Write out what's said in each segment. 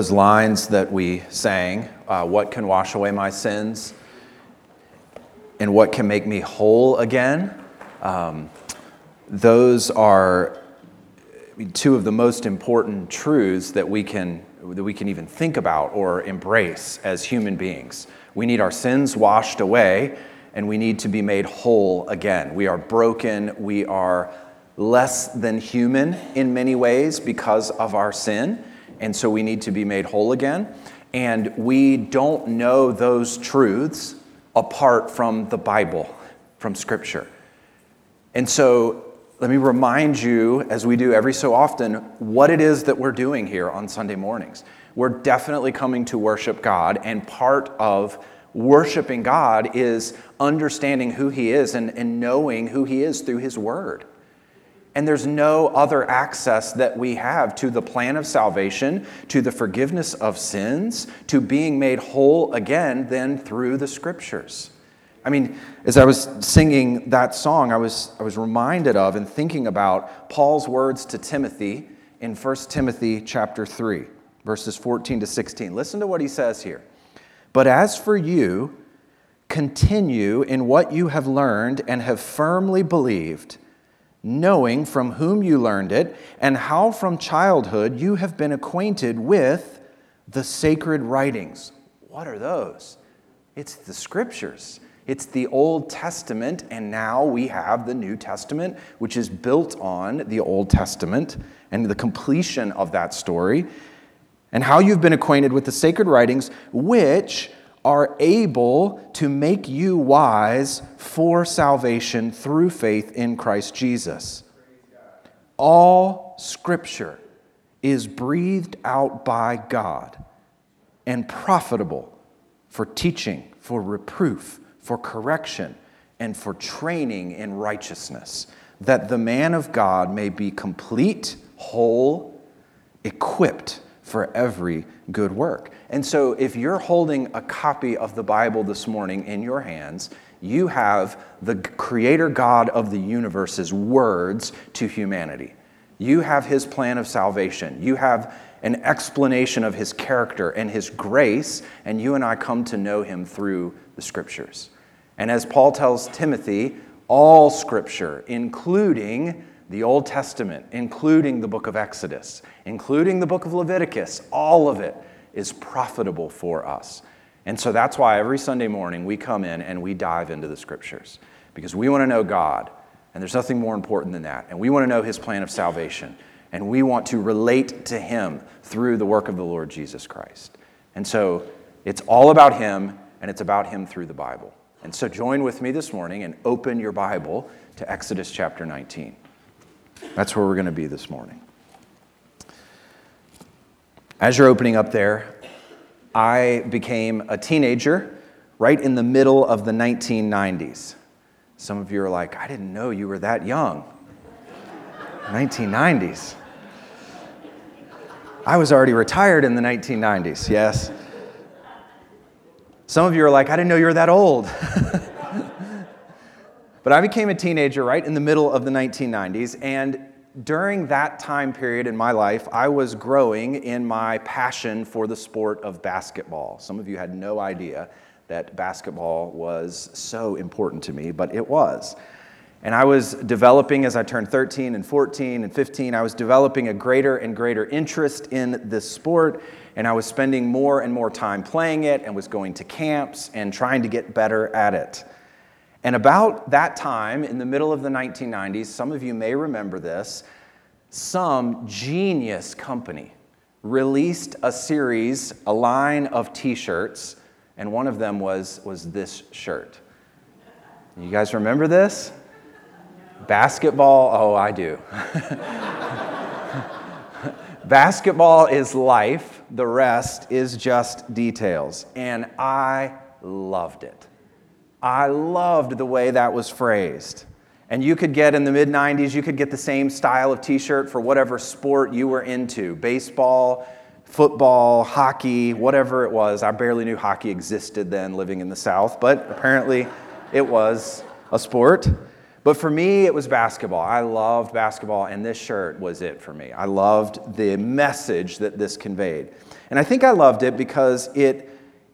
those lines that we sang uh, What can wash away my sins? And what can make me whole again? Um, those are two of the most important truths that we can that we can even think about or embrace as human beings. We need our sins washed away and we need to be made whole again. We are broken, we are less than human in many ways because of our sin and so we need to be made whole again. And we don't know those truths apart from the Bible, from Scripture. And so let me remind you, as we do every so often, what it is that we're doing here on Sunday mornings. We're definitely coming to worship God, and part of worshiping God is understanding who He is and, and knowing who He is through His Word. And there's no other access that we have to the plan of salvation, to the forgiveness of sins, to being made whole again than through the scriptures. I mean, as I was singing that song, I was, I was reminded of and thinking about Paul's words to Timothy in 1 Timothy chapter 3, verses 14 to 16. Listen to what he says here. But as for you, continue in what you have learned and have firmly believed knowing from whom you learned it, and how from childhood you have been acquainted with the sacred writings. What are those? It's the scriptures. It's the Old Testament, and now we have the New Testament, which is built on the Old Testament and the completion of that story, and how you've been acquainted with the sacred writings, which are able to make you wise for salvation through faith in Christ Jesus. All scripture is breathed out by God and profitable for teaching, for reproof, for correction, and for training in righteousness, that the man of God may be complete, whole, equipped for every good work. And so, if you're holding a copy of the Bible this morning in your hands, you have the Creator God of the universe's words to humanity. You have His plan of salvation. You have an explanation of His character and His grace, and you and I come to know Him through the Scriptures. And as Paul tells Timothy, all Scripture, including the Old Testament, including the book of Exodus, including the book of Leviticus, all of it is profitable for us. And so that's why every Sunday morning we come in and we dive into the scriptures because we want to know God, and there's nothing more important than that. And we want to know his plan of salvation, and we want to relate to him through the work of the Lord Jesus Christ. And so it's all about him, and it's about him through the Bible. And so join with me this morning and open your Bible to Exodus chapter 19. That's where we're going to be this morning. As you're opening up there, I became a teenager right in the middle of the 1990s. Some of you are like, I didn't know you were that young. 1990s. I was already retired in the 1990s, yes. Some of you are like, I didn't know you were that old. but I became a teenager right in the middle of the 1990s, and during that time period in my life, I was growing in my passion for the sport of basketball. Some of you had no idea that basketball was so important to me, but it was. And I was developing as I turned 13 and 14 and 15, I was developing a greater and greater interest in this sport. And I was spending more and more time playing it and was going to camps and trying to get better at it. And about that time, in the middle of the 1990s, some of you may remember this, some genius company released a series, a line of t shirts, and one of them was, was this shirt. You guys remember this? Basketball, oh, I do. Basketball is life, the rest is just details. And I loved it. I loved the way that was phrased. And you could get in the mid 90s, you could get the same style of t shirt for whatever sport you were into baseball, football, hockey, whatever it was. I barely knew hockey existed then living in the South, but apparently it was a sport. But for me, it was basketball. I loved basketball, and this shirt was it for me. I loved the message that this conveyed. And I think I loved it because it,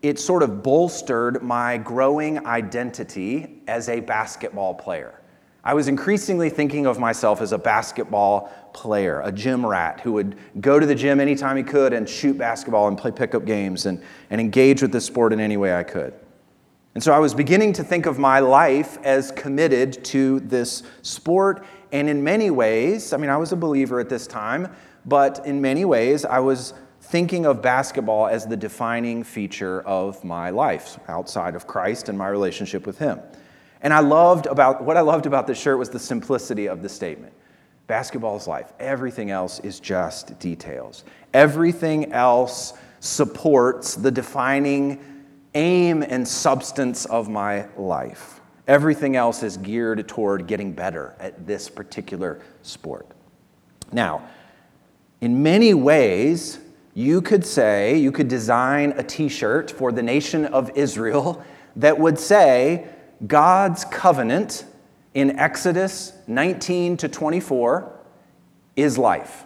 it sort of bolstered my growing identity as a basketball player. I was increasingly thinking of myself as a basketball player, a gym rat who would go to the gym anytime he could and shoot basketball and play pickup games and, and engage with the sport in any way I could. And so I was beginning to think of my life as committed to this sport. And in many ways, I mean, I was a believer at this time, but in many ways, I was thinking of basketball as the defining feature of my life outside of Christ and my relationship with Him. And I loved about what I loved about this shirt was the simplicity of the statement. Basketball is life. Everything else is just details. Everything else supports the defining aim and substance of my life. Everything else is geared toward getting better at this particular sport. Now, in many ways, you could say, you could design a t shirt for the nation of Israel that would say, God's covenant in Exodus 19 to 24 is life.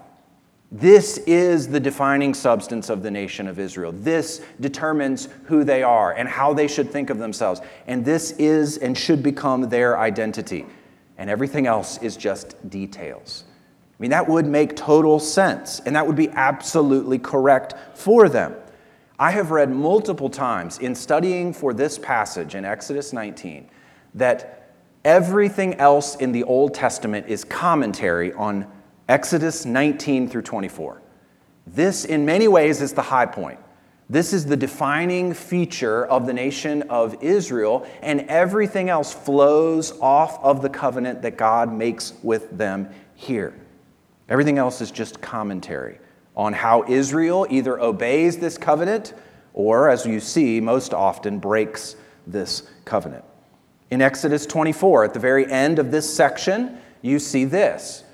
This is the defining substance of the nation of Israel. This determines who they are and how they should think of themselves. And this is and should become their identity. And everything else is just details. I mean, that would make total sense, and that would be absolutely correct for them. I have read multiple times in studying for this passage in Exodus 19 that everything else in the Old Testament is commentary on Exodus 19 through 24. This, in many ways, is the high point. This is the defining feature of the nation of Israel, and everything else flows off of the covenant that God makes with them here. Everything else is just commentary on how Israel either obeys this covenant or, as you see, most often breaks this covenant. In Exodus 24, at the very end of this section, you see this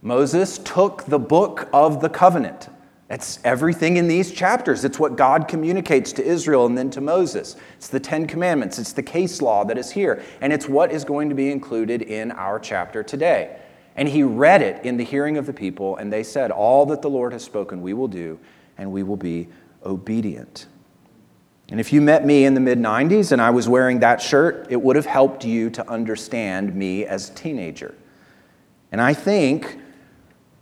Moses took the book of the covenant. It's everything in these chapters. It's what God communicates to Israel and then to Moses. It's the Ten Commandments. It's the case law that is here. And it's what is going to be included in our chapter today. And he read it in the hearing of the people, and they said, All that the Lord has spoken, we will do, and we will be obedient. And if you met me in the mid 90s and I was wearing that shirt, it would have helped you to understand me as a teenager. And I think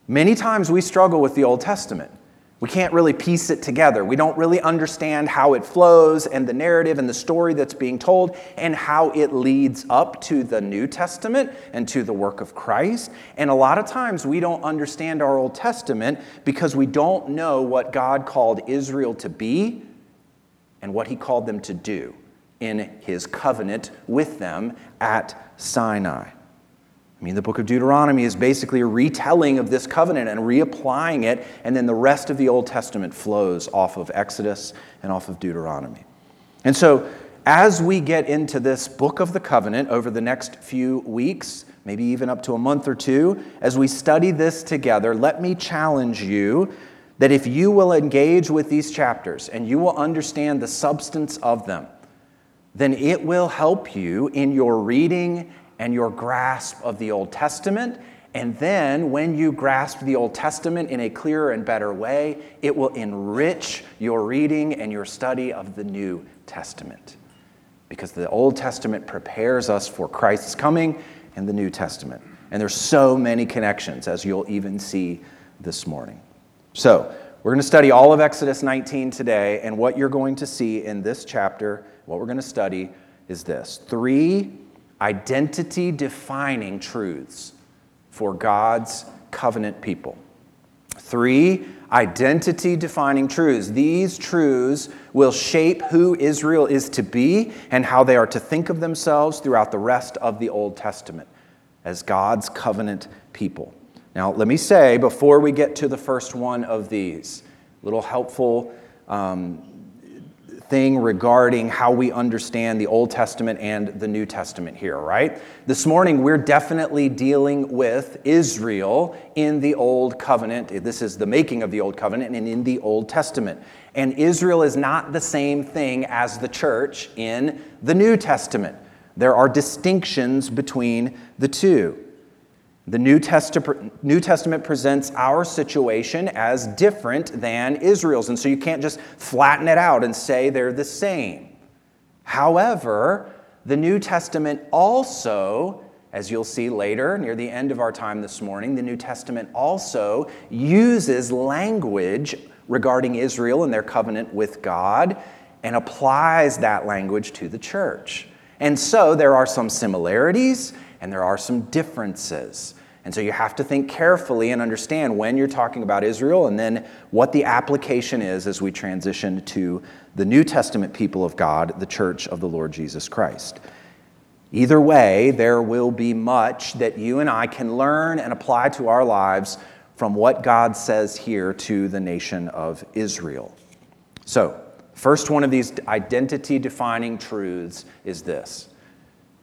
many times we struggle with the Old Testament. We can't really piece it together. We don't really understand how it flows and the narrative and the story that's being told and how it leads up to the New Testament and to the work of Christ. And a lot of times we don't understand our Old Testament because we don't know what God called Israel to be and what he called them to do in his covenant with them at Sinai. I mean, the book of Deuteronomy is basically a retelling of this covenant and reapplying it, and then the rest of the Old Testament flows off of Exodus and off of Deuteronomy. And so, as we get into this book of the covenant over the next few weeks, maybe even up to a month or two, as we study this together, let me challenge you that if you will engage with these chapters and you will understand the substance of them, then it will help you in your reading and your grasp of the Old Testament. And then, when you grasp the Old Testament in a clearer and better way, it will enrich your reading and your study of the New Testament. Because the Old Testament prepares us for Christ's coming and the New Testament. And there's so many connections, as you'll even see this morning. So, we're going to study all of Exodus 19 today, and what you're going to see in this chapter, what we're going to study, is this three identity defining truths for God's covenant people. Three identity defining truths. These truths will shape who Israel is to be and how they are to think of themselves throughout the rest of the Old Testament as God's covenant people. Now, let me say before we get to the first one of these, little helpful um, thing regarding how we understand the Old Testament and the New Testament here, right? This morning, we're definitely dealing with Israel in the Old Covenant. This is the making of the Old Covenant and in the Old Testament. And Israel is not the same thing as the church in the New Testament. There are distinctions between the two. The New Testament, New Testament presents our situation as different than Israel's, and so you can't just flatten it out and say they're the same. However, the New Testament also, as you'll see later near the end of our time this morning, the New Testament also uses language regarding Israel and their covenant with God and applies that language to the church. And so there are some similarities and there are some differences. And so you have to think carefully and understand when you're talking about Israel and then what the application is as we transition to the New Testament people of God, the church of the Lord Jesus Christ. Either way, there will be much that you and I can learn and apply to our lives from what God says here to the nation of Israel. So, first one of these identity defining truths is this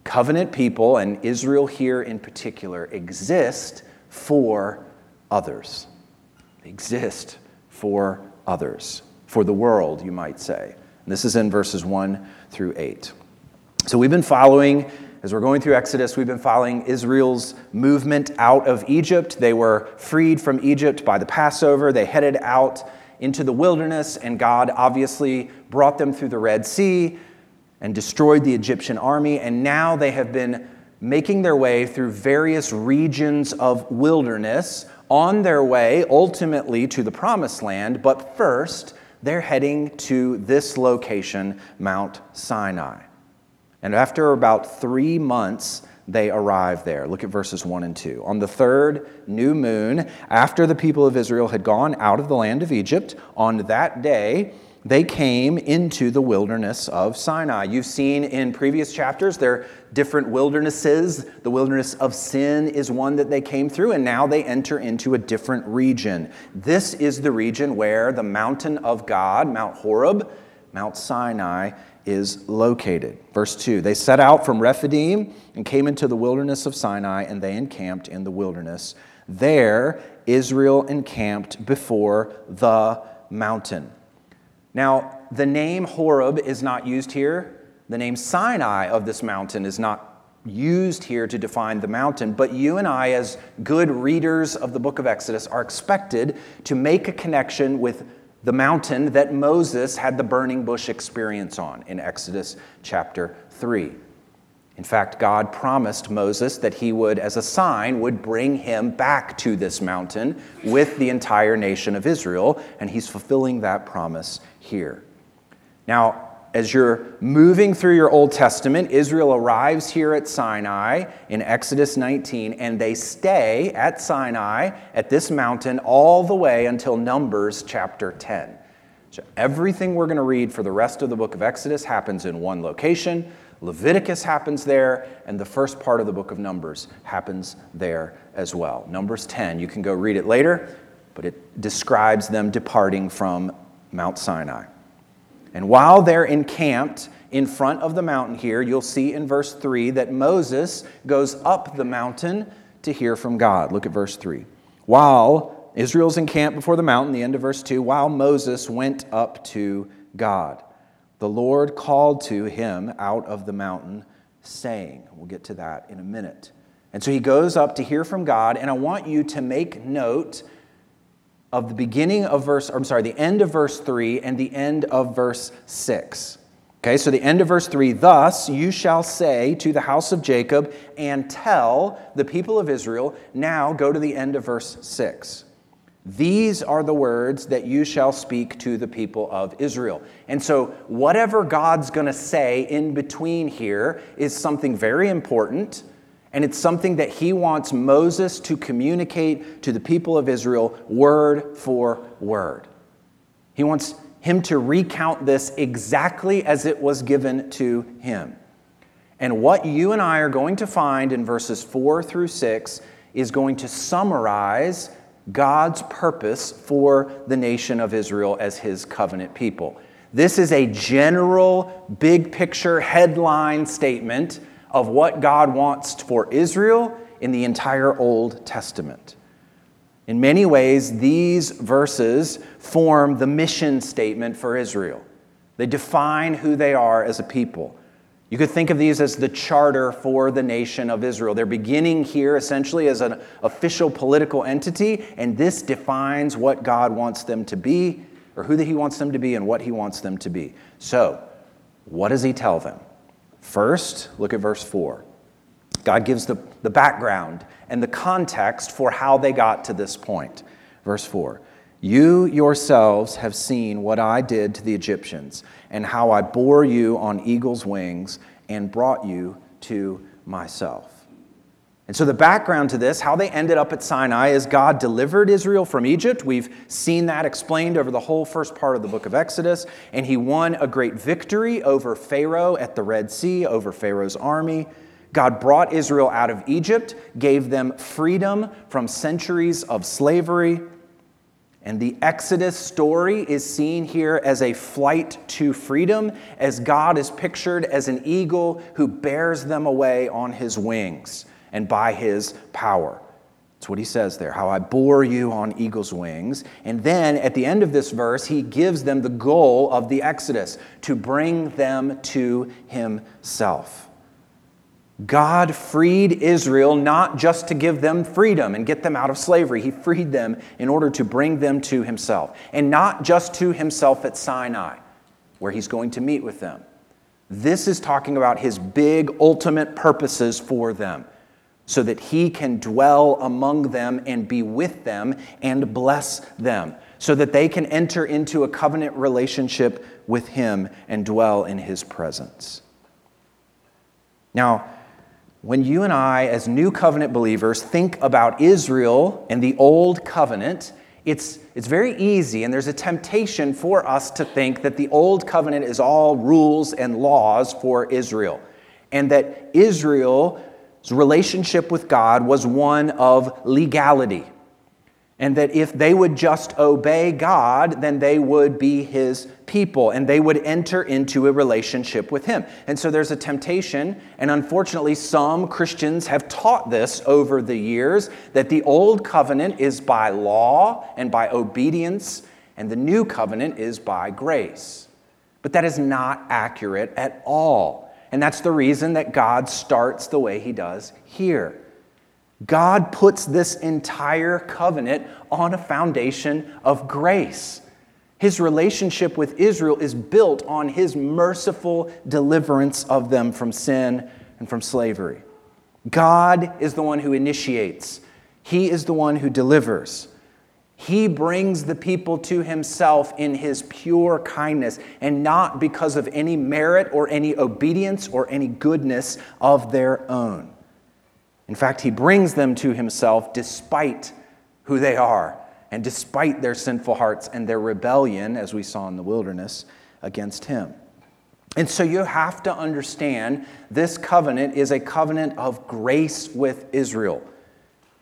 Covenant people, and Israel here in particular, exist for others. They exist for others, for the world, you might say. And this is in verses 1 through 8. So we've been following, as we're going through Exodus, we've been following Israel's movement out of Egypt. They were freed from Egypt by the Passover. They headed out into the wilderness, and God obviously brought them through the Red Sea and destroyed the Egyptian army, and now they have been making their way through various regions of wilderness on their way ultimately to the promised land. But first, they're heading to this location, Mount Sinai. And after about three months, they arrive there. Look at verses 1 and 2. On the third new moon, after the people of Israel had gone out of the land of Egypt, on that day, they came into the wilderness of Sinai. You've seen in previous chapters there are different wildernesses. The wilderness of sin is one that they came through, and now they enter into a different region. This is the region where the mountain of God, Mount Horeb, Mount Sinai, is located. Verse 2 They set out from Rephidim and came into the wilderness of Sinai, and they encamped in the wilderness. There, Israel encamped before the mountain. Now, the name Horeb is not used here. The name Sinai of this mountain is not used here to define the mountain, but you and I, as good readers of the book of Exodus, are expected to make a connection with the mountain that Moses had the burning bush experience on in Exodus chapter 3. In fact, God promised Moses that he would, as a sign, would bring him back to this mountain with the entire nation of Israel, and he's fulfilling that promise here. Now, as you're moving through your Old Testament, Israel arrives here at Sinai in Exodus 19, and they stay at Sinai at this mountain all the way until Numbers chapter 10. So, everything we're going to read for the rest of the book of Exodus happens in one location. Leviticus happens there, and the first part of the book of Numbers happens there as well. Numbers 10, you can go read it later, but it describes them departing from Mount Sinai. And while they're encamped in front of the mountain here, you'll see in verse 3 that Moses goes up the mountain to hear from God. Look at verse 3. While Israel's encamped before the mountain, the end of verse 2, while Moses went up to God the Lord called to him out of the mountain, saying, We'll get to that in a minute. And so he goes up to hear from God, and I want you to make note of the beginning of verse, I'm sorry, the end of verse 3 and the end of verse 6. Okay, so the end of verse 3 Thus you shall say to the house of Jacob and tell the people of Israel. Now go to the end of verse 6. These are the words that you shall speak to the people of Israel. And so, whatever God's going to say in between here is something very important, and it's something that he wants Moses to communicate to the people of Israel word for word. He wants him to recount this exactly as it was given to him. And what you and I are going to find in verses 4 through 6 is going to summarize God's purpose for the nation of Israel as his covenant people. This is a general, big picture headline statement of what God wants for Israel in the entire Old Testament. In many ways, these verses form the mission statement for Israel. They define who they are as a people. You could think of these as the charter for the nation of Israel. They're beginning here essentially as an official political entity, and this defines what God wants them to be, or who He wants them to be, and what He wants them to be. So, what does He tell them? First, look at verse 4. God gives the, the background and the context for how they got to this point. Verse 4 You yourselves have seen what I did to the Egyptians and how I bore you on eagle's wings and brought you to myself. And so, the background to this, how they ended up at Sinai, is God delivered Israel from Egypt. We've seen that explained over the whole first part of the book of Exodus. And he won a great victory over Pharaoh at the Red Sea, over Pharaoh's army. God brought Israel out of Egypt, gave them freedom from centuries of slavery. And the Exodus story is seen here as a flight to freedom, as God is pictured as an eagle who bears them away on his wings and by his power. That's what he says there, how I bore you on eagle's wings. And then at the end of this verse, he gives them the goal of the Exodus to bring them to himself. God freed Israel not just to give them freedom and get them out of slavery. He freed them in order to bring them to Himself. And not just to Himself at Sinai, where He's going to meet with them. This is talking about His big, ultimate purposes for them, so that He can dwell among them and be with them and bless them, so that they can enter into a covenant relationship with Him and dwell in His presence. Now, when you and I, as new covenant believers, think about Israel and the old covenant, it's, it's very easy, and there's a temptation for us to think that the old covenant is all rules and laws for Israel, and that Israel's relationship with God was one of legality and that if they would just obey God, then they would be his people and they would enter into a relationship with him. And so there's a temptation, and unfortunately, some Christians have taught this over the years that the old covenant is by law and by obedience, and the new covenant is by grace. But that is not accurate at all. And that's the reason that God starts the way he does here. God puts this entire covenant on a foundation of grace. His relationship with Israel is built on his merciful deliverance of them from sin and from slavery. God is the one who initiates, He is the one who delivers. He brings the people to himself in his pure kindness and not because of any merit or any obedience or any goodness of their own. In fact, he brings them to himself despite who they are and despite their sinful hearts and their rebellion, as we saw in the wilderness, against him. And so you have to understand this covenant is a covenant of grace with Israel.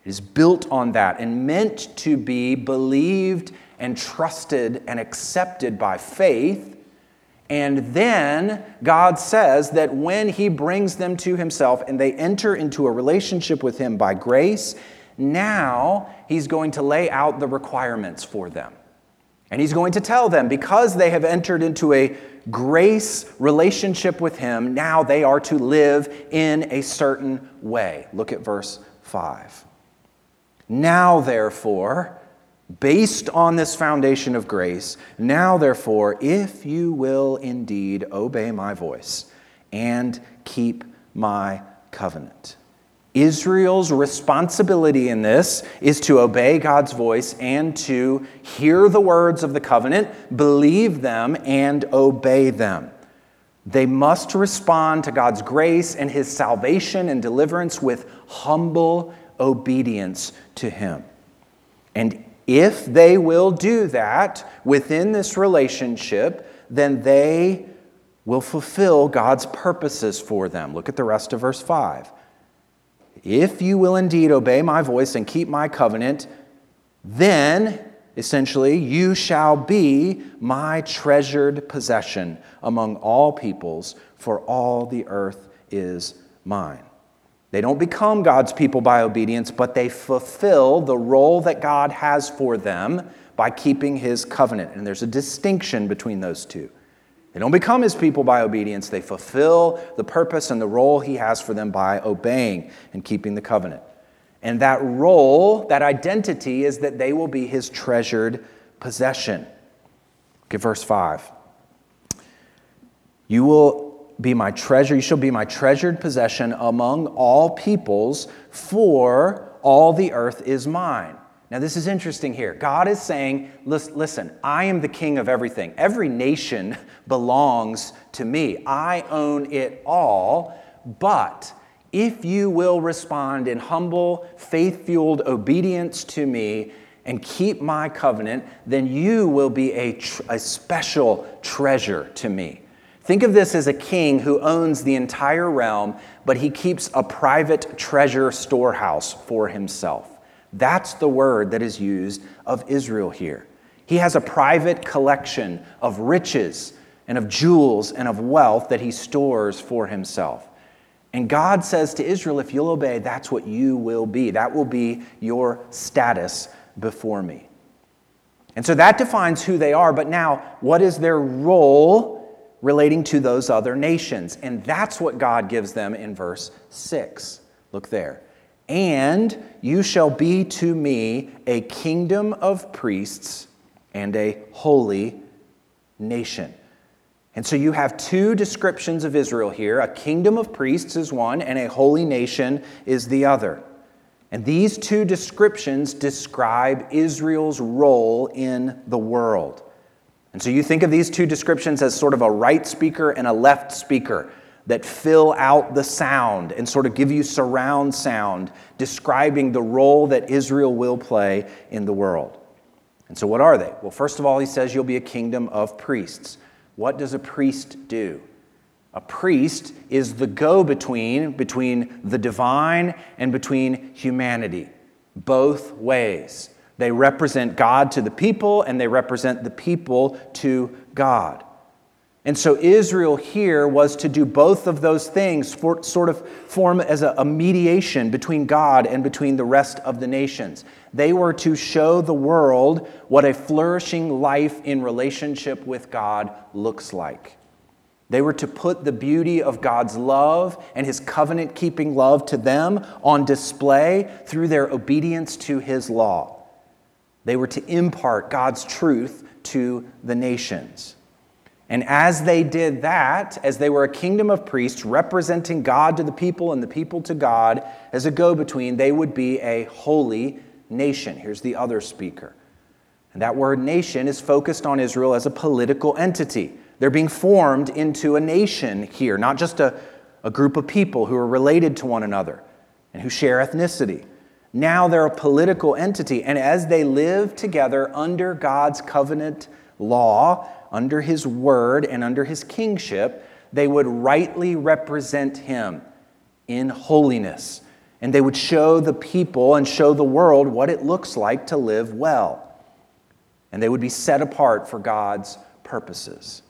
It is built on that and meant to be believed and trusted and accepted by faith and then God says that when He brings them to Himself and they enter into a relationship with Him by grace, now He's going to lay out the requirements for them. And He's going to tell them because they have entered into a grace relationship with Him, now they are to live in a certain way. Look at verse 5. Now, therefore, based on this foundation of grace, now therefore, if you will indeed obey my voice and keep my covenant. Israel's responsibility in this is to obey God's voice and to hear the words of the covenant, believe them, and obey them. They must respond to God's grace and his salvation and deliverance with humble obedience to him. And if they will do that within this relationship, then they will fulfill God's purposes for them. Look at the rest of verse 5. If you will indeed obey my voice and keep my covenant, then, essentially, you shall be my treasured possession among all peoples, for all the earth is mine. They don't become God's people by obedience, but they fulfill the role that God has for them by keeping his covenant. And there's a distinction between those two. They don't become his people by obedience, they fulfill the purpose and the role he has for them by obeying and keeping the covenant. And that role, that identity, is that they will be his treasured possession. Look at verse 5. You will be my treasure, you shall be my treasured possession among all peoples, for all the earth is mine. Now, this is interesting here. God is saying, listen, I am the king of everything. Every nation belongs to me. I own it all. But if you will respond in humble, faith fueled obedience to me and keep my covenant, then you will be a, tr- a special treasure to me. Think of this as a king who owns the entire realm, but he keeps a private treasure storehouse for himself. That's the word that is used of Israel here. He has a private collection of riches and of jewels and of wealth that he stores for himself. And God says to Israel, if you'll obey, that's what you will be. That will be your status before me. And so that defines who they are. But now, what is their role relating to those other nations? And that's what God gives them in verse 6. Look there. And you shall be to me a kingdom of priests and a holy nation. And so you have two descriptions of Israel here a kingdom of priests is one, and a holy nation is the other. And these two descriptions describe Israel's role in the world. And so you think of these two descriptions as sort of a right speaker and a left speaker that fill out the sound and sort of give you surround sound describing the role that Israel will play in the world. And so, what are they? Well, first of all, he says you'll be a kingdom of priests. What does a priest do? A priest is the go between between the divine and between humanity, both ways. They represent God to the people and they represent the people to God. And so Israel here was to do both of those things, for, sort of form as a, a, mediation between God and between the rest of the nations. They were to show the world what a flourishing life in relationship with God looks like. They were to put the beauty of God's love and his covenant keeping love to them on display through their obedience to his law. They were to impart God's truth to the nations. And as they did that, as they were a kingdom of priests representing God to the people and the people to God as a go between, they would be a holy nation. Here's the other speaker. And that word nation is focused on Israel as a political entity. They're being formed into a nation here, not just a, a group of people who are related to one another and who share ethnicity. Now they're a political entity. And as they live together under God's covenant law, under his word and under his kingship, they would rightly represent him in holiness. And they would show the people and show the world what it looks like to live well. And they would be set apart for God's purposes.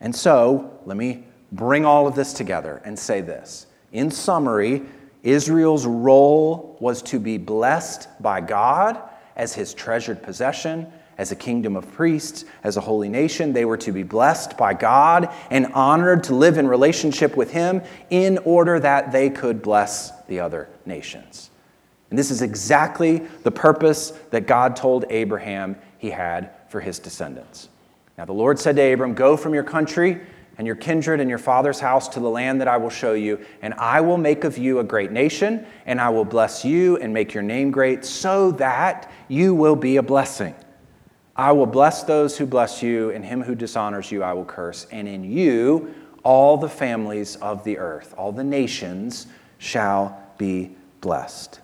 And so, let me bring all of this together and say this. In summary, Israel's role was to be blessed by God as his treasured possession as a kingdom of priests, as a holy nation. They were to be blessed by God and honored to live in relationship with Him in order that they could bless the other nations. And this is exactly the purpose that God told Abraham he had for his descendants. Now, the Lord said to Abram, Go from your country and your kindred and your father's house to the land that I will show you, and I will make of you a great nation, and I will bless you and make your name great, so that you will be a blessing. I will bless those who bless you, and him who dishonors you I will curse. And in you all the families of the earth, all the nations shall be blessed.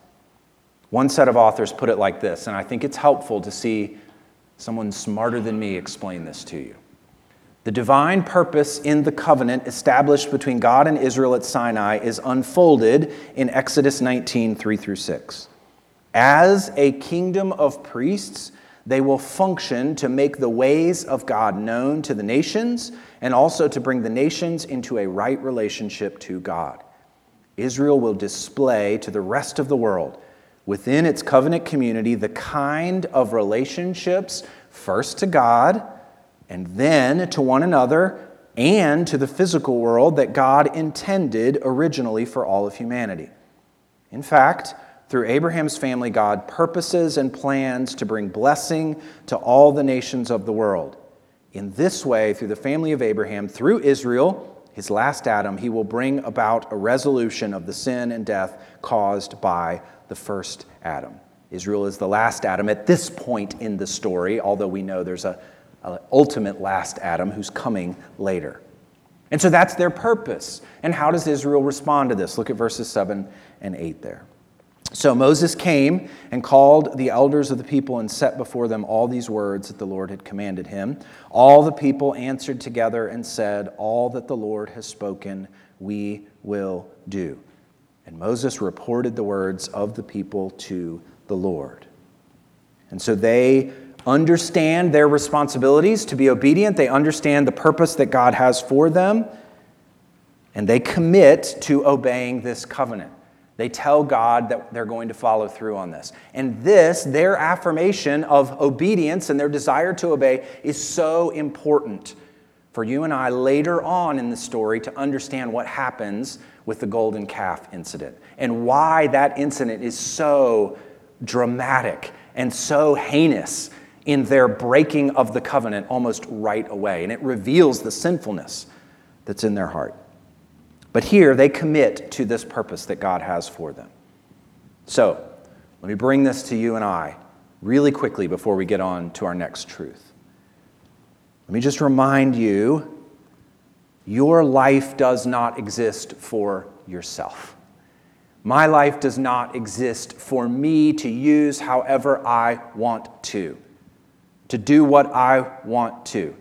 One set of authors put it like this, and I think it's helpful to see someone smarter than me explain this to you. The divine purpose in the covenant established between God and Israel at Sinai is unfolded in Exodus 19, 3 through 6. As a kingdom of priests, they will function to make the ways of God known to the nations and also to bring the nations into a right relationship to God. Israel will display to the rest of the world within its covenant community the kind of relationships, first to God, and then to one another and to the physical world that God intended originally for all of humanity. In fact, through Abraham's family, God purposes and plans to bring blessing to all the nations of the world. In this way, through the family of Abraham, through Israel, his last Adam, he will bring about a resolution of the sin and death caused by the first Adam. Israel is the last Adam at this point in the story, although we know there's a, a ultimate last Adam who's coming later. And so that's their purpose. And how does Israel respond to this? Look at verses 7 and 8 there. So Moses came and called the elders of the people and set before them all these words that the Lord had commanded him. All the people answered together and said, All that the Lord has spoken, we will do. And Moses reported the words of the people to the Lord. And so they understand their responsibilities to be obedient, they understand the purpose that God has for them, and they commit to obeying this covenant. They tell God that they're going to follow through on this. And this, their affirmation of obedience and their desire to obey, is so important for you and I later on in the story to understand what happens with the golden calf incident and why that incident is so dramatic and so heinous in their breaking of the covenant almost right away. And it reveals the sinfulness that's in their heart. But here they commit to this purpose that God has for them. So, let me bring this to you and I really quickly before we get on to our next truth. Let me just remind you your life does not exist for yourself. My life does not exist for me to use however I want to, to do what I want to.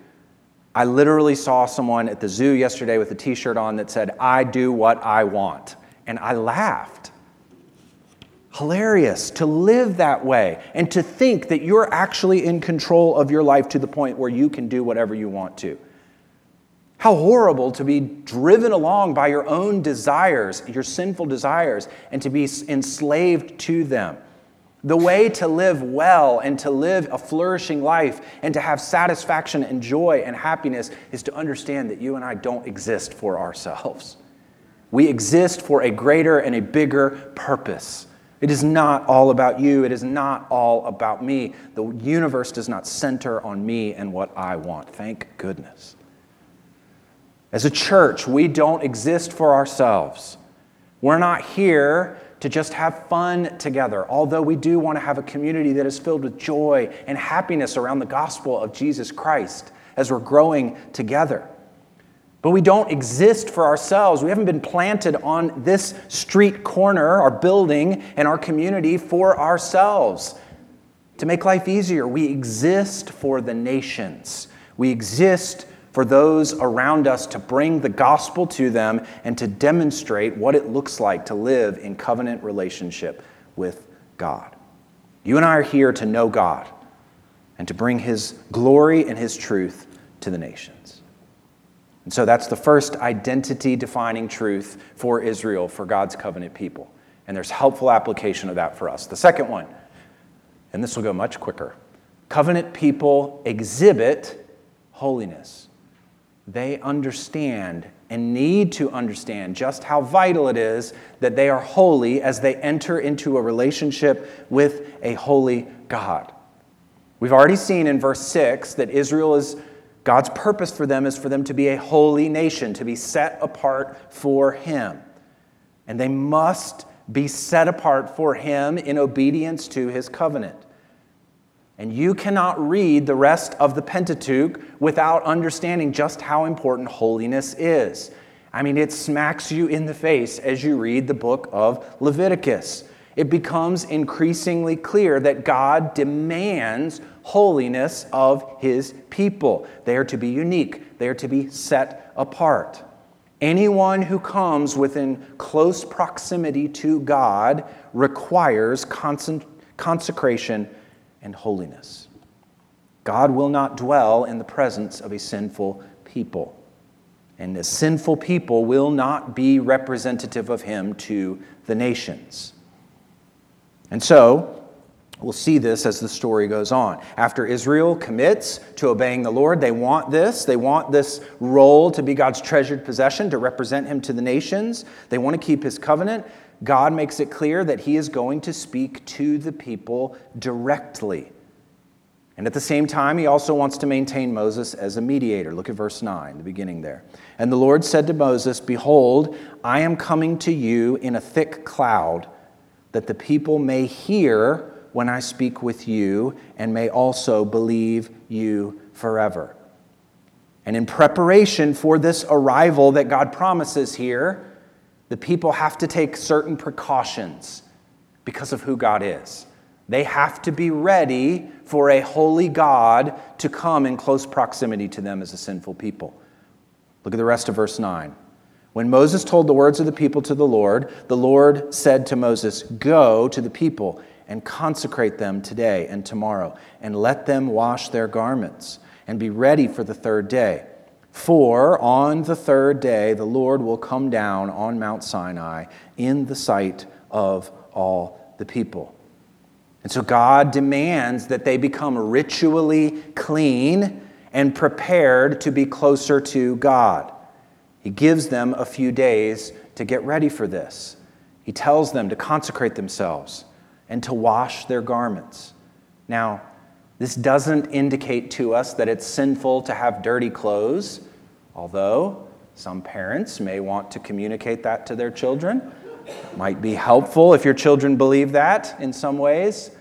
I literally saw someone at the zoo yesterday with a t shirt on that said, I do what I want. And I laughed. Hilarious to live that way and to think that you're actually in control of your life to the point where you can do whatever you want to. How horrible to be driven along by your own desires, your sinful desires, and to be enslaved to them. The way to live well and to live a flourishing life and to have satisfaction and joy and happiness is to understand that you and I don't exist for ourselves. We exist for a greater and a bigger purpose. It is not all about you. It is not all about me. The universe does not center on me and what I want. Thank goodness. As a church, we don't exist for ourselves. We're not here to just have fun together, although we do want to have a community that is filled with joy and happiness around the gospel of Jesus Christ as we're growing together. But we don't exist for ourselves. We haven't been planted on this street corner, our building, and our community for ourselves to make life easier. We exist for the nations. We exist for those around us to bring the gospel to them and to demonstrate what it looks like to live in covenant relationship with God. You and I are here to know God and to bring His glory and His truth to the nations. And so that's the first identity defining truth for Israel, for God's covenant people. And there's helpful application of that for us. The second one, and this will go much quicker covenant people exhibit holiness they understand and need to understand just how vital it is that they are holy as they enter into a relationship with a holy God. We've already seen in verse 6 that Israel is God's purpose for them is for them to be a holy nation, to be set apart for Him. And they must be set apart for Him in obedience to His covenant. And you cannot read the rest of the Pentateuch without understanding just how important holiness is. I mean, it smacks you in the face as you read the book of Leviticus. It becomes increasingly clear that God demands holiness of his people. They are to be unique, they are to be set apart. Anyone who comes within close proximity to God requires consecration and holiness. God will not dwell in the presence of a sinful people. And a sinful people will not be representative of him to the nations. And so, We'll see this as the story goes on. After Israel commits to obeying the Lord, they want this. They want this role to be God's treasured possession, to represent Him to the nations. They want to keep His covenant. God makes it clear that He is going to speak to the people directly. And at the same time, He also wants to maintain Moses as a mediator. Look at verse 9, the beginning there. And the Lord said to Moses, Behold, I am coming to you in a thick cloud, that the people may hear when I speak with you and may also believe you forever. And in preparation for this arrival that God promises here, the people have to take certain precautions because of who God is. They have to be ready for a holy God to come in close proximity to them as a sinful people. Look at the rest of verse 9. When Moses told the words of the people to the Lord, the Lord said to Moses, Go to the people and consecrate them today and tomorrow, and let them wash their garments, and be ready for the third day. For on the third day the Lord will come down on Mount Sinai in the sight of all the people. And so God demands that they become ritually clean and prepared to be closer to God. He gives them a few days to get ready for this. He tells them to consecrate themselves and to wash their garments. Now, this doesn't indicate to us that it's sinful to have dirty clothes, although some parents may want to communicate that to their children. It might be helpful if your children believe that in some ways.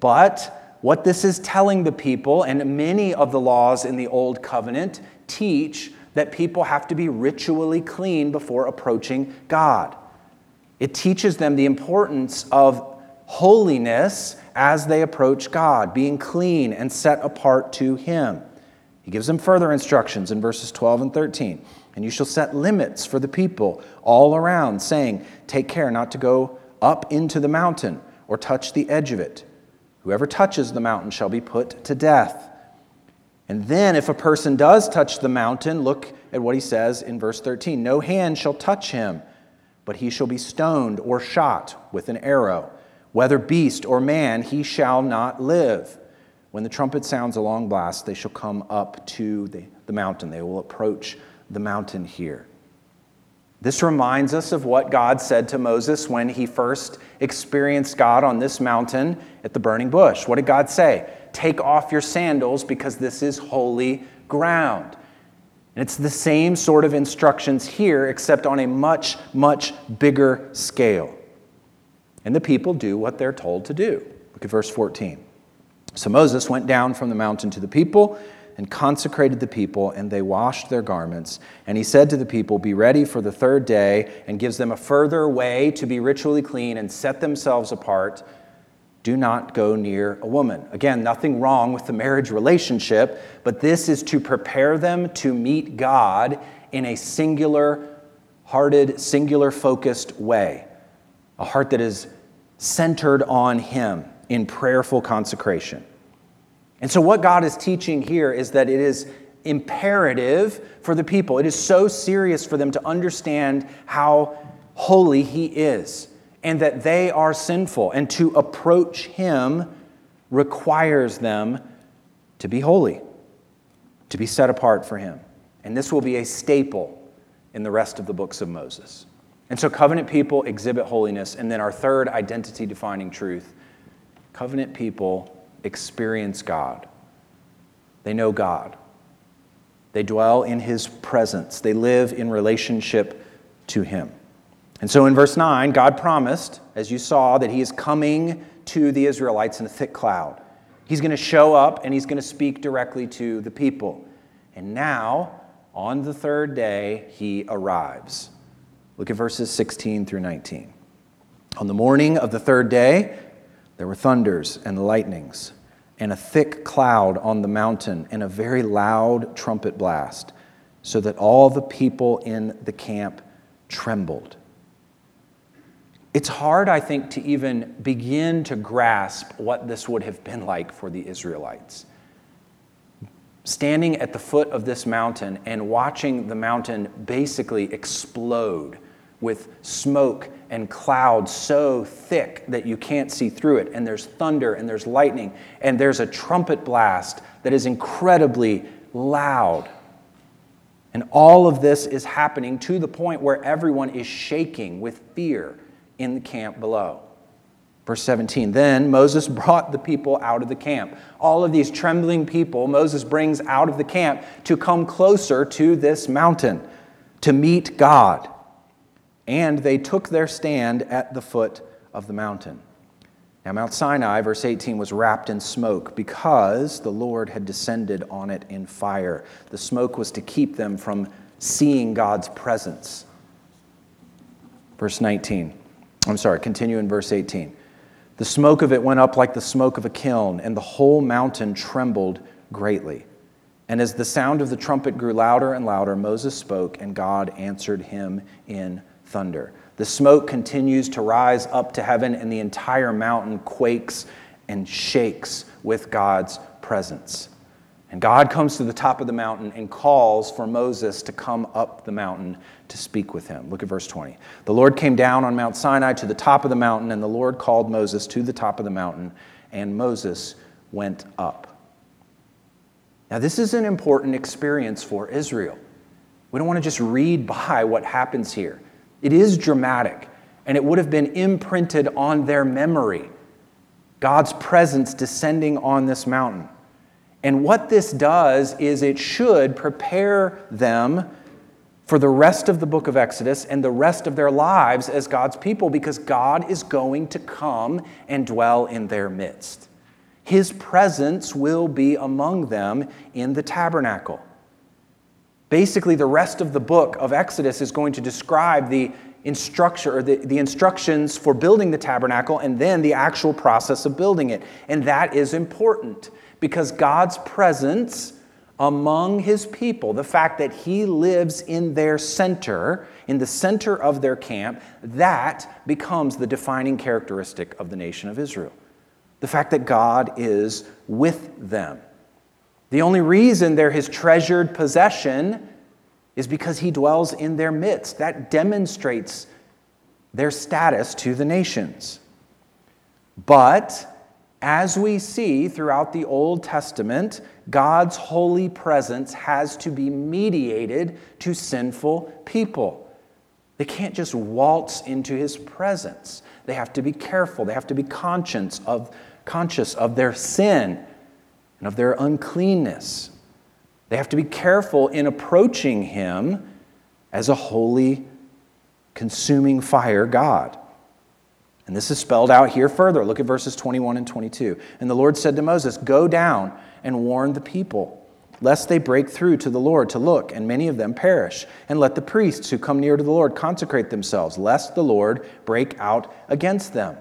But what this is telling the people, and many of the laws in the Old Covenant teach that people have to be ritually clean before approaching God. It teaches them the importance of holiness as they approach God, being clean and set apart to Him. He gives them further instructions in verses 12 and 13. And you shall set limits for the people all around, saying, Take care not to go up into the mountain or touch the edge of it. Whoever touches the mountain shall be put to death. And then, if a person does touch the mountain, look at what he says in verse 13 No hand shall touch him, but he shall be stoned or shot with an arrow whether beast or man, he shall not live. When the trumpet sounds a long blast, they shall come up to the, the mountain. They will approach the mountain here. This reminds us of what God said to Moses when he first experienced God on this mountain at the burning bush. What did God say? Take off your sandals because this is holy ground. And it's the same sort of instructions here, except on a much, much bigger scale. And the people do what they're told to do. Look at verse 14. So Moses went down from the mountain to the people and consecrated the people, and they washed their garments. And he said to the people, Be ready for the third day, and gives them a further way to be ritually clean and set themselves apart. Do not go near a woman. Again, nothing wrong with the marriage relationship, but this is to prepare them to meet God in a singular hearted, singular focused way a heart that is centered on Him in prayerful consecration. And so, what God is teaching here is that it is imperative for the people, it is so serious for them to understand how holy He is and that they are sinful, and to approach Him requires them to be holy, to be set apart for Him. And this will be a staple in the rest of the books of Moses. And so, covenant people exhibit holiness. And then, our third identity defining truth covenant people experience God. They know God. They dwell in His presence. They live in relationship to Him. And so, in verse 9, God promised, as you saw, that He is coming to the Israelites in a thick cloud. He's going to show up and He's going to speak directly to the people. And now, on the third day, He arrives. Look at verses 16 through 19. On the morning of the third day, there were thunders and lightnings, and a thick cloud on the mountain, and a very loud trumpet blast, so that all the people in the camp trembled. It's hard, I think, to even begin to grasp what this would have been like for the Israelites standing at the foot of this mountain and watching the mountain basically explode with smoke and clouds so thick that you can't see through it. And there's thunder and there's lightning and there's a trumpet blast that is incredibly loud. And all of this is happening to the point where everyone is shaking with fear in the camp below. Verse 17 Then Moses brought the people out of the camp. All of these trembling people, Moses brings out of the camp to come closer to this mountain to meet God. And they took their stand at the foot of the mountain. Now, Mount Sinai, verse 18, was wrapped in smoke because the Lord had descended on it in fire. The smoke was to keep them from seeing God's presence. Verse 19. I'm sorry, continue in verse 18. The smoke of it went up like the smoke of a kiln, and the whole mountain trembled greatly. And as the sound of the trumpet grew louder and louder, Moses spoke, and God answered him in thunder. The smoke continues to rise up to heaven, and the entire mountain quakes and shakes with God's presence. And God comes to the top of the mountain and calls for Moses to come up the mountain to speak with him. Look at verse 20. The Lord came down on Mount Sinai to the top of the mountain, and the Lord called Moses to the top of the mountain, and Moses went up. Now, this is an important experience for Israel. We don't want to just read by what happens here. It is dramatic, and it would have been imprinted on their memory God's presence descending on this mountain. And what this does is it should prepare them for the rest of the book of Exodus and the rest of their lives as God's people because God is going to come and dwell in their midst. His presence will be among them in the tabernacle. Basically, the rest of the book of Exodus is going to describe the instruction or the, the instructions for building the tabernacle and then the actual process of building it. And that is important because God's presence among his people, the fact that he lives in their center, in the center of their camp, that becomes the defining characteristic of the nation of Israel. The fact that God is with them. The only reason they're his treasured possession is because he dwells in their midst. That demonstrates their status to the nations. But as we see throughout the Old Testament, God's holy presence has to be mediated to sinful people. They can't just waltz into his presence. They have to be careful. They have to be conscious of, conscious of their sin and of their uncleanness. They have to be careful in approaching Him as a holy, consuming fire God. And this is spelled out here further. Look at verses 21 and 22. And the Lord said to Moses, Go down and warn the people, lest they break through to the Lord to look, and many of them perish. And let the priests who come near to the Lord consecrate themselves, lest the Lord break out against them.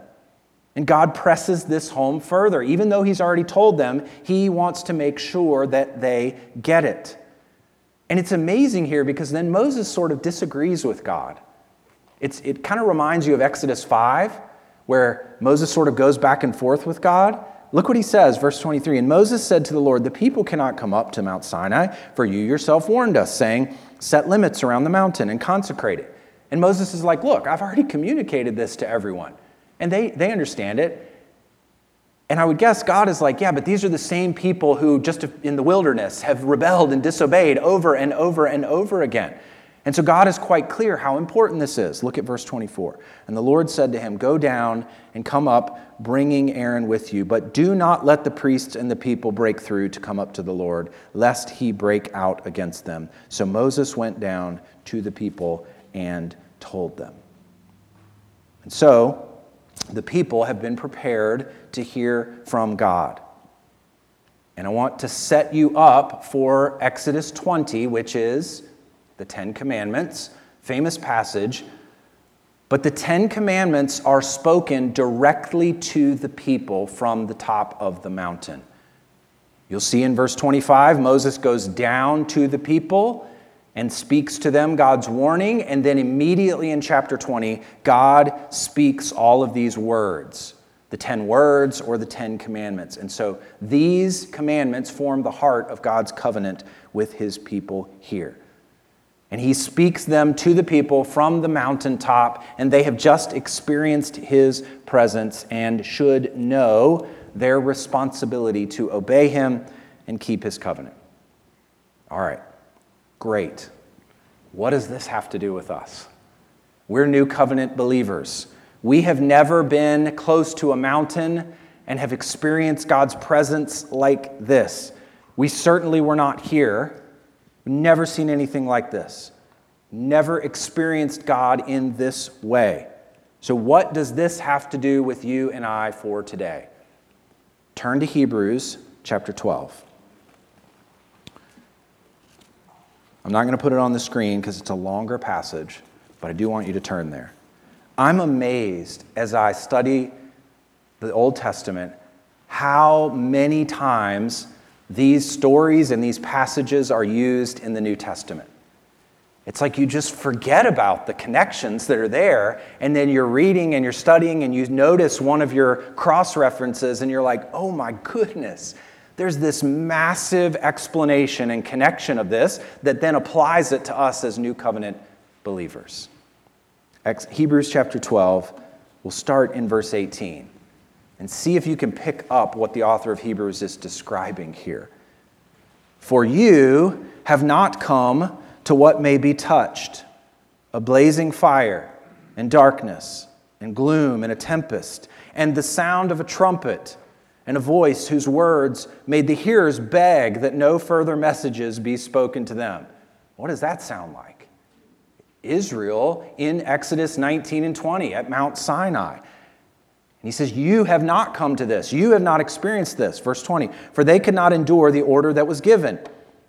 And God presses this home further. Even though He's already told them, He wants to make sure that they get it. And it's amazing here because then Moses sort of disagrees with God. It's, it kind of reminds you of Exodus 5, where Moses sort of goes back and forth with God. Look what he says, verse 23. And Moses said to the Lord, The people cannot come up to Mount Sinai, for you yourself warned us, saying, Set limits around the mountain and consecrate it. And Moses is like, Look, I've already communicated this to everyone. And they, they understand it. And I would guess God is like, yeah, but these are the same people who just in the wilderness have rebelled and disobeyed over and over and over again. And so God is quite clear how important this is. Look at verse 24. And the Lord said to him, Go down and come up, bringing Aaron with you, but do not let the priests and the people break through to come up to the Lord, lest he break out against them. So Moses went down to the people and told them. And so the people have been prepared to hear from God. And I want to set you up for Exodus 20, which is the Ten Commandments, famous passage. But the Ten Commandments are spoken directly to the people from the top of the mountain. You'll see in verse 25, Moses goes down to the people and speaks to them God's warning. And then immediately in chapter 20, God speaks all of these words the 10 words or the 10 commandments. And so these commandments form the heart of God's covenant with his people here. And he speaks them to the people from the mountaintop, and they have just experienced his presence and should know their responsibility to obey him and keep his covenant. All right, great. What does this have to do with us? We're new covenant believers. We have never been close to a mountain and have experienced God's presence like this. We certainly were not here. Never seen anything like this. Never experienced God in this way. So, what does this have to do with you and I for today? Turn to Hebrews chapter 12. I'm not going to put it on the screen because it's a longer passage, but I do want you to turn there. I'm amazed as I study the Old Testament how many times these stories and these passages are used in the New Testament. It's like you just forget about the connections that are there, and then you're reading and you're studying, and you notice one of your cross references, and you're like, oh my goodness, there's this massive explanation and connection of this that then applies it to us as new covenant believers. Hebrews chapter 12, we'll start in verse 18 and see if you can pick up what the author of Hebrews is describing here. For you have not come to what may be touched a blazing fire and darkness and gloom and a tempest and the sound of a trumpet and a voice whose words made the hearers beg that no further messages be spoken to them. What does that sound like? Israel in Exodus 19 and 20 at Mount Sinai. And he says, You have not come to this. You have not experienced this. Verse 20 For they could not endure the order that was given.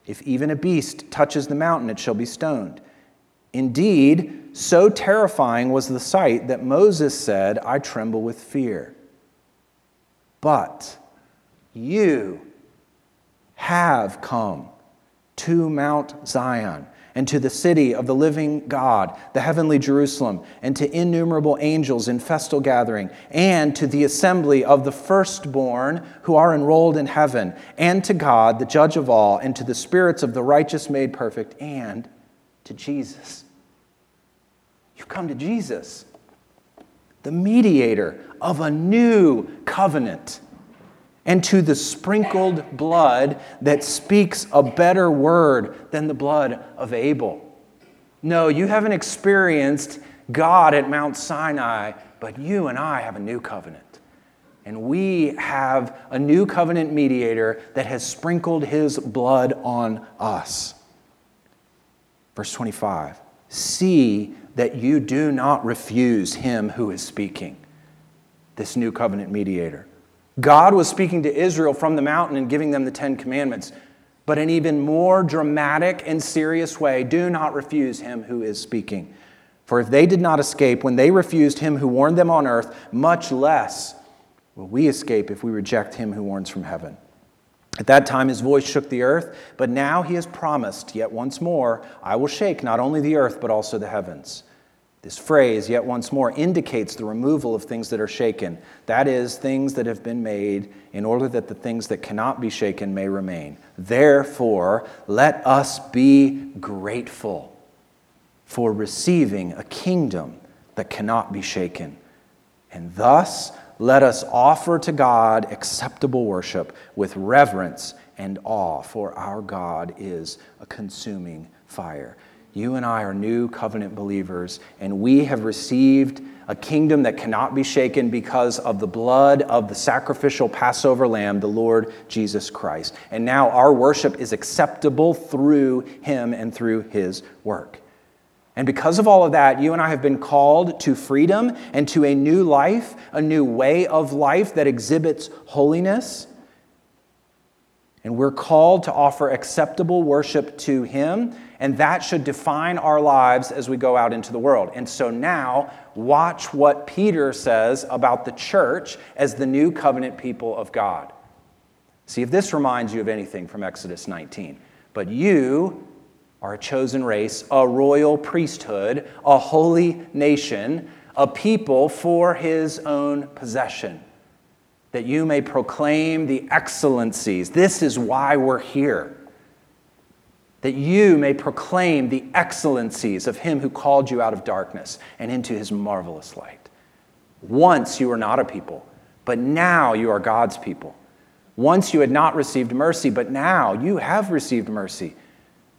If even a beast touches the mountain, it shall be stoned. Indeed, so terrifying was the sight that Moses said, I tremble with fear. But you have come to Mount Zion and to the city of the living God, the heavenly Jerusalem, and to innumerable angels in festal gathering, and to the assembly of the firstborn who are enrolled in heaven, and to God, the judge of all, and to the spirits of the righteous made perfect, and to Jesus. You've come to Jesus the mediator of a new covenant, and to the sprinkled blood that speaks a better word than the blood of Abel. No, you haven't experienced God at Mount Sinai, but you and I have a new covenant. And we have a new covenant mediator that has sprinkled his blood on us. Verse 25 See that you do not refuse him who is speaking, this new covenant mediator. God was speaking to Israel from the mountain and giving them the Ten Commandments. But in even more dramatic and serious way, do not refuse him who is speaking. For if they did not escape when they refused him who warned them on earth, much less will we escape if we reject him who warns from heaven. At that time, his voice shook the earth, but now he has promised, yet once more, I will shake not only the earth, but also the heavens. This phrase, yet once more, indicates the removal of things that are shaken. That is, things that have been made in order that the things that cannot be shaken may remain. Therefore, let us be grateful for receiving a kingdom that cannot be shaken. And thus, let us offer to God acceptable worship with reverence and awe, for our God is a consuming fire. You and I are new covenant believers, and we have received a kingdom that cannot be shaken because of the blood of the sacrificial Passover lamb, the Lord Jesus Christ. And now our worship is acceptable through him and through his work. And because of all of that, you and I have been called to freedom and to a new life, a new way of life that exhibits holiness. And we're called to offer acceptable worship to Him, and that should define our lives as we go out into the world. And so now, watch what Peter says about the church as the new covenant people of God. See if this reminds you of anything from Exodus 19. But you, are a chosen race, a royal priesthood, a holy nation, a people for his own possession, that you may proclaim the excellencies. This is why we're here. that you may proclaim the excellencies of him who called you out of darkness and into his marvelous light. Once you were not a people, but now you are God's people. Once you had not received mercy, but now you have received mercy.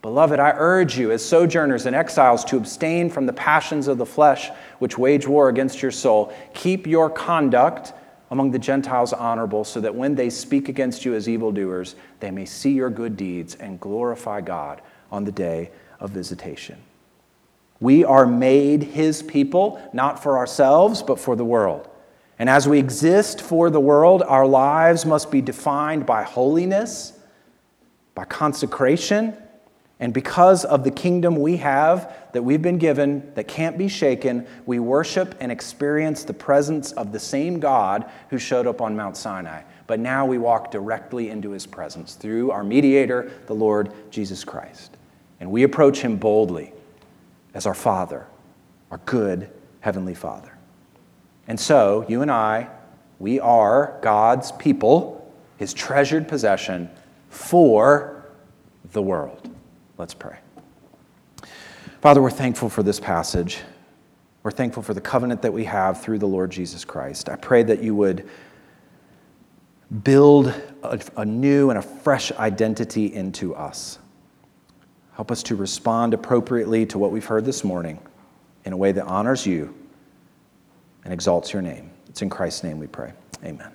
Beloved, I urge you, as sojourners and exiles, to abstain from the passions of the flesh which wage war against your soul. Keep your conduct among the Gentiles honorable, so that when they speak against you as evildoers, they may see your good deeds and glorify God on the day of visitation. We are made his people, not for ourselves, but for the world. And as we exist for the world, our lives must be defined by holiness, by consecration, and because of the kingdom we have that we've been given that can't be shaken, we worship and experience the presence of the same God who showed up on Mount Sinai. But now we walk directly into his presence through our mediator, the Lord Jesus Christ. And we approach him boldly as our Father, our good Heavenly Father. And so, you and I, we are God's people, his treasured possession for the world. Let's pray. Father, we're thankful for this passage. We're thankful for the covenant that we have through the Lord Jesus Christ. I pray that you would build a, a, new and a fresh identity into us. Help us to respond appropriately to what we've heard this morning in a way that honors you and exalts your name. It's in Christ's name we pray. Amen.